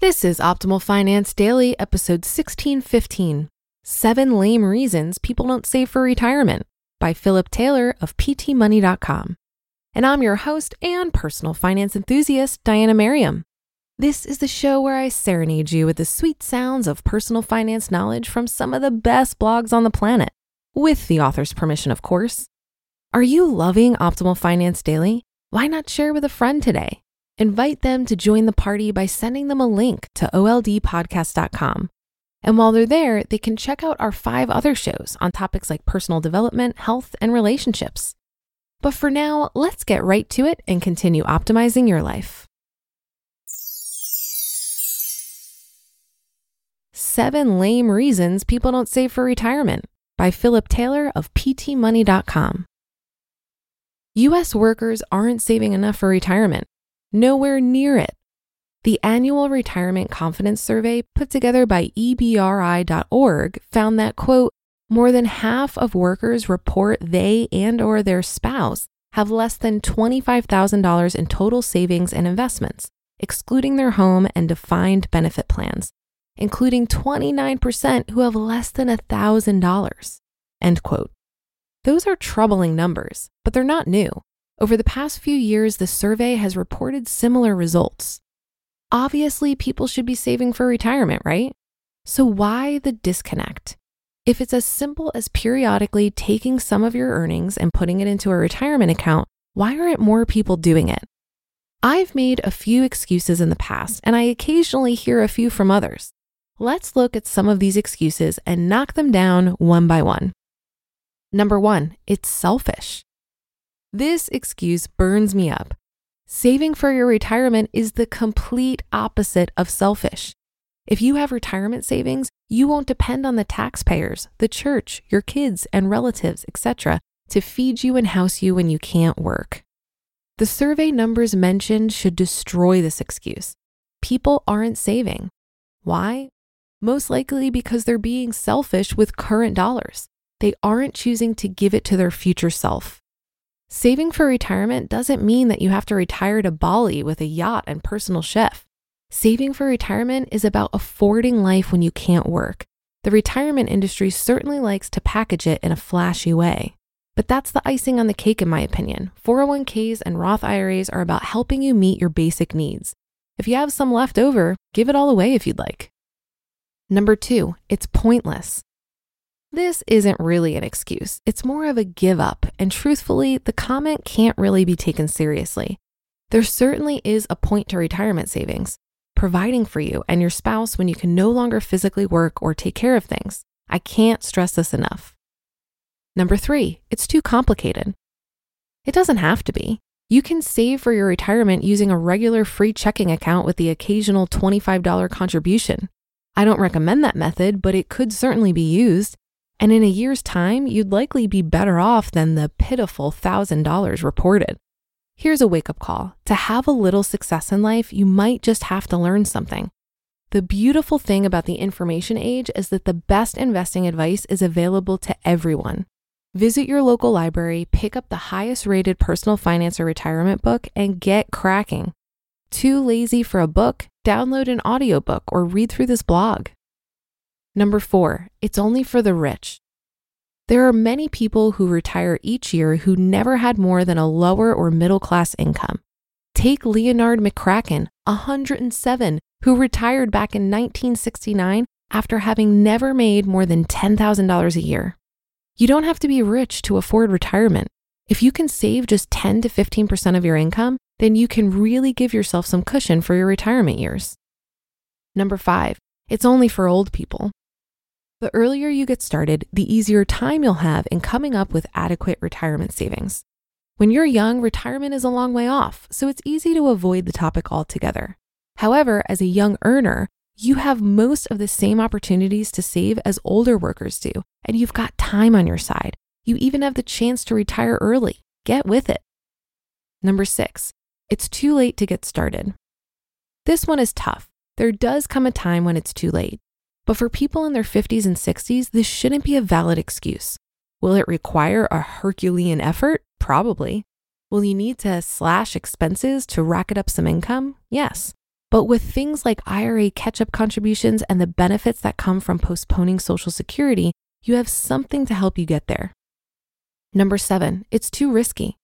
This is Optimal Finance Daily, episode 1615 Seven Lame Reasons People Don't Save for Retirement by Philip Taylor of PTMoney.com. And I'm your host and personal finance enthusiast, Diania Merriam. This is the show where I serenade you with the sweet sounds of personal finance knowledge from some of the best blogs on the planet, with the author's permission, of course. Are you loving Optimal Finance Daily? Why not share with a friend today? Invite them to join the party by sending them a link to oldpodcast.com. And while they're there, they can check out our five other shows on topics like personal development, health, and relationships. But for now, let's get right to it and continue optimizing your life. Seven Lame Reasons People Don't Save for Retirement by Philip Taylor of PTMoney.com. U.S. workers aren't saving enough for retirement Nowhere near it. The annual retirement confidence survey put together by ebri.org found that quote more than half of workers report they and or their spouse have less than $25,000 in total savings and investments, excluding their home and defined benefit plans, including 29% who have less than $1,000. End quote. Those are troubling numbers, but they're not new. Over the past few years, the survey has reported similar results. Obviously, people should be saving for retirement, right? So, why the disconnect? If it's as simple as periodically taking some of your earnings and putting it into a retirement account, why aren't more people doing it? I've made a few excuses in the past, and I occasionally hear a few from others. Let's look at some of these excuses and knock them down one by one. Number one, it's selfish. This excuse burns me up. Saving for your retirement is the complete opposite of selfish. If you have retirement savings, you won't depend on the taxpayers, the church, your kids and relatives, etc., to feed you and house you when you can't work. The survey numbers mentioned should destroy this excuse. People aren't saving. Why? Most likely because they're being selfish with current dollars. They aren't choosing to give it to their future self. Saving for retirement doesn't mean that you have to retire to Bali with a yacht and personal chef. Saving for retirement is about affording life when you can't work. The retirement industry certainly likes to package it in a flashy way. But that's the icing on the cake, in my opinion. 401ks and Roth IRAs are about helping you meet your basic needs. If you have some left over, give it all away if you'd like. Number two, it's pointless. This isn't really an excuse, it's more of a give up, and truthfully, the comment can't really be taken seriously. There certainly is a point to retirement savings, providing for you and your spouse when you can no longer physically work or take care of things. I can't stress this enough. Number three, it's too complicated. It doesn't have to be. You can save for your retirement using a regular free checking account with the occasional $25 contribution. I don't recommend that method, but it could certainly be used. And in a year's time, you'd likely be better off than the pitiful $1,000 reported. Here's a wake up call to have a little success in life, you might just have to learn something. The beautiful thing about the information age is that the best investing advice is available to everyone. Visit your local library, pick up the highest rated personal finance or retirement book, and get cracking. Too lazy for a book? Download an audiobook or read through this blog. Number four, it's only for the rich. There are many people who retire each year who never had more than a lower or middle class income. Take Leonard McCracken, 107, who retired back in 1969 after having never made more than $10,000 a year. You don't have to be rich to afford retirement. If you can save just 10 to 15% of your income, then you can really give yourself some cushion for your retirement years. Number five, it's only for old people. The earlier you get started, the easier time you'll have in coming up with adequate retirement savings. When you're young, retirement is a long way off, so it's easy to avoid the topic altogether. However, as a young earner, you have most of the same opportunities to save as older workers do, and you've got time on your side. You even have the chance to retire early. Get with it. Number six, it's too late to get started. This one is tough. There does come a time when it's too late. But for people in their 50s and 60s, this shouldn't be a valid excuse. Will it require a Herculean effort? Probably. Will you need to slash expenses to racket up some income? Yes. But with things like IRA catch up contributions and the benefits that come from postponing Social Security, you have something to help you get there. Number seven, it's too risky.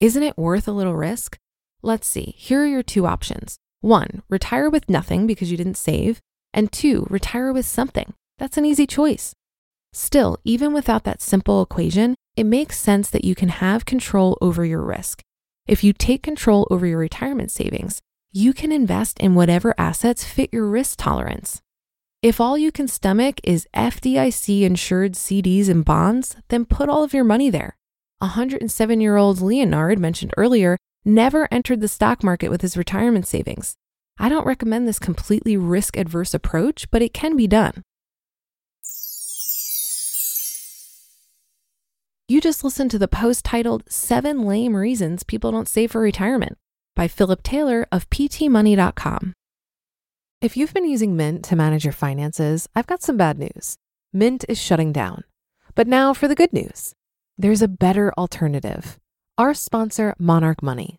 Isn't it worth a little risk? Let's see. Here are your two options. One, retire with nothing because you didn't save. And two, retire with something. That's an easy choice. Still, even without that simple equation, it makes sense that you can have control over your risk. If you take control over your retirement savings, you can invest in whatever assets fit your risk tolerance. If all you can stomach is FDIC insured CDs and bonds, then put all of your money there. 107 year old Leonard, mentioned earlier, never entered the stock market with his retirement savings. I don't recommend this completely risk adverse approach, but it can be done. You just listened to the post titled Seven Lame Reasons People Don't Save for Retirement by Philip Taylor of PTMoney.com. If you've been using Mint to manage your finances, I've got some bad news. Mint is shutting down. But now for the good news there's a better alternative. Our sponsor, Monarch Money.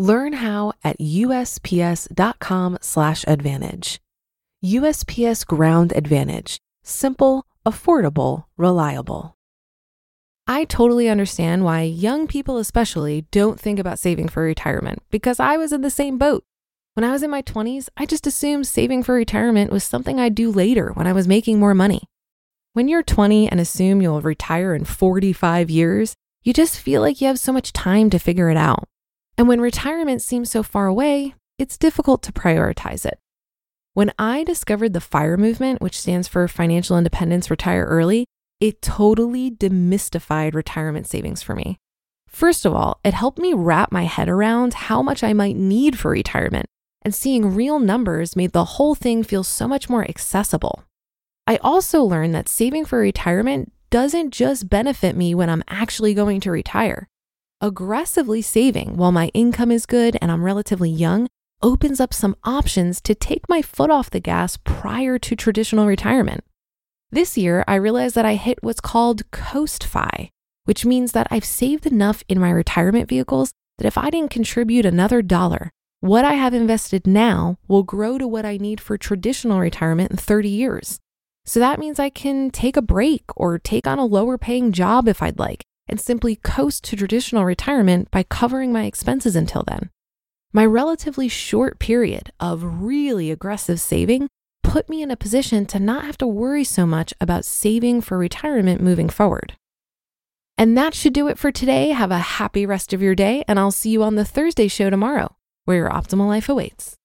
Learn how at USPS.com/slash advantage. USPS Ground Advantage. Simple, affordable, reliable. I totally understand why young people, especially, don't think about saving for retirement because I was in the same boat. When I was in my 20s, I just assumed saving for retirement was something I'd do later when I was making more money. When you're 20 and assume you'll retire in 45 years, you just feel like you have so much time to figure it out. And when retirement seems so far away, it's difficult to prioritize it. When I discovered the FIRE movement, which stands for Financial Independence Retire Early, it totally demystified retirement savings for me. First of all, it helped me wrap my head around how much I might need for retirement, and seeing real numbers made the whole thing feel so much more accessible. I also learned that saving for retirement doesn't just benefit me when I'm actually going to retire. Aggressively saving while my income is good and I'm relatively young opens up some options to take my foot off the gas prior to traditional retirement. This year, I realized that I hit what's called Coast Fi, which means that I've saved enough in my retirement vehicles that if I didn't contribute another dollar, what I have invested now will grow to what I need for traditional retirement in 30 years. So that means I can take a break or take on a lower paying job if I'd like and simply coast to traditional retirement by covering my expenses until then. My relatively short period of really aggressive saving put me in a position to not have to worry so much about saving for retirement moving forward. And that should do it for today. Have a happy rest of your day, and I'll see you on the Thursday show tomorrow, where your optimal life awaits.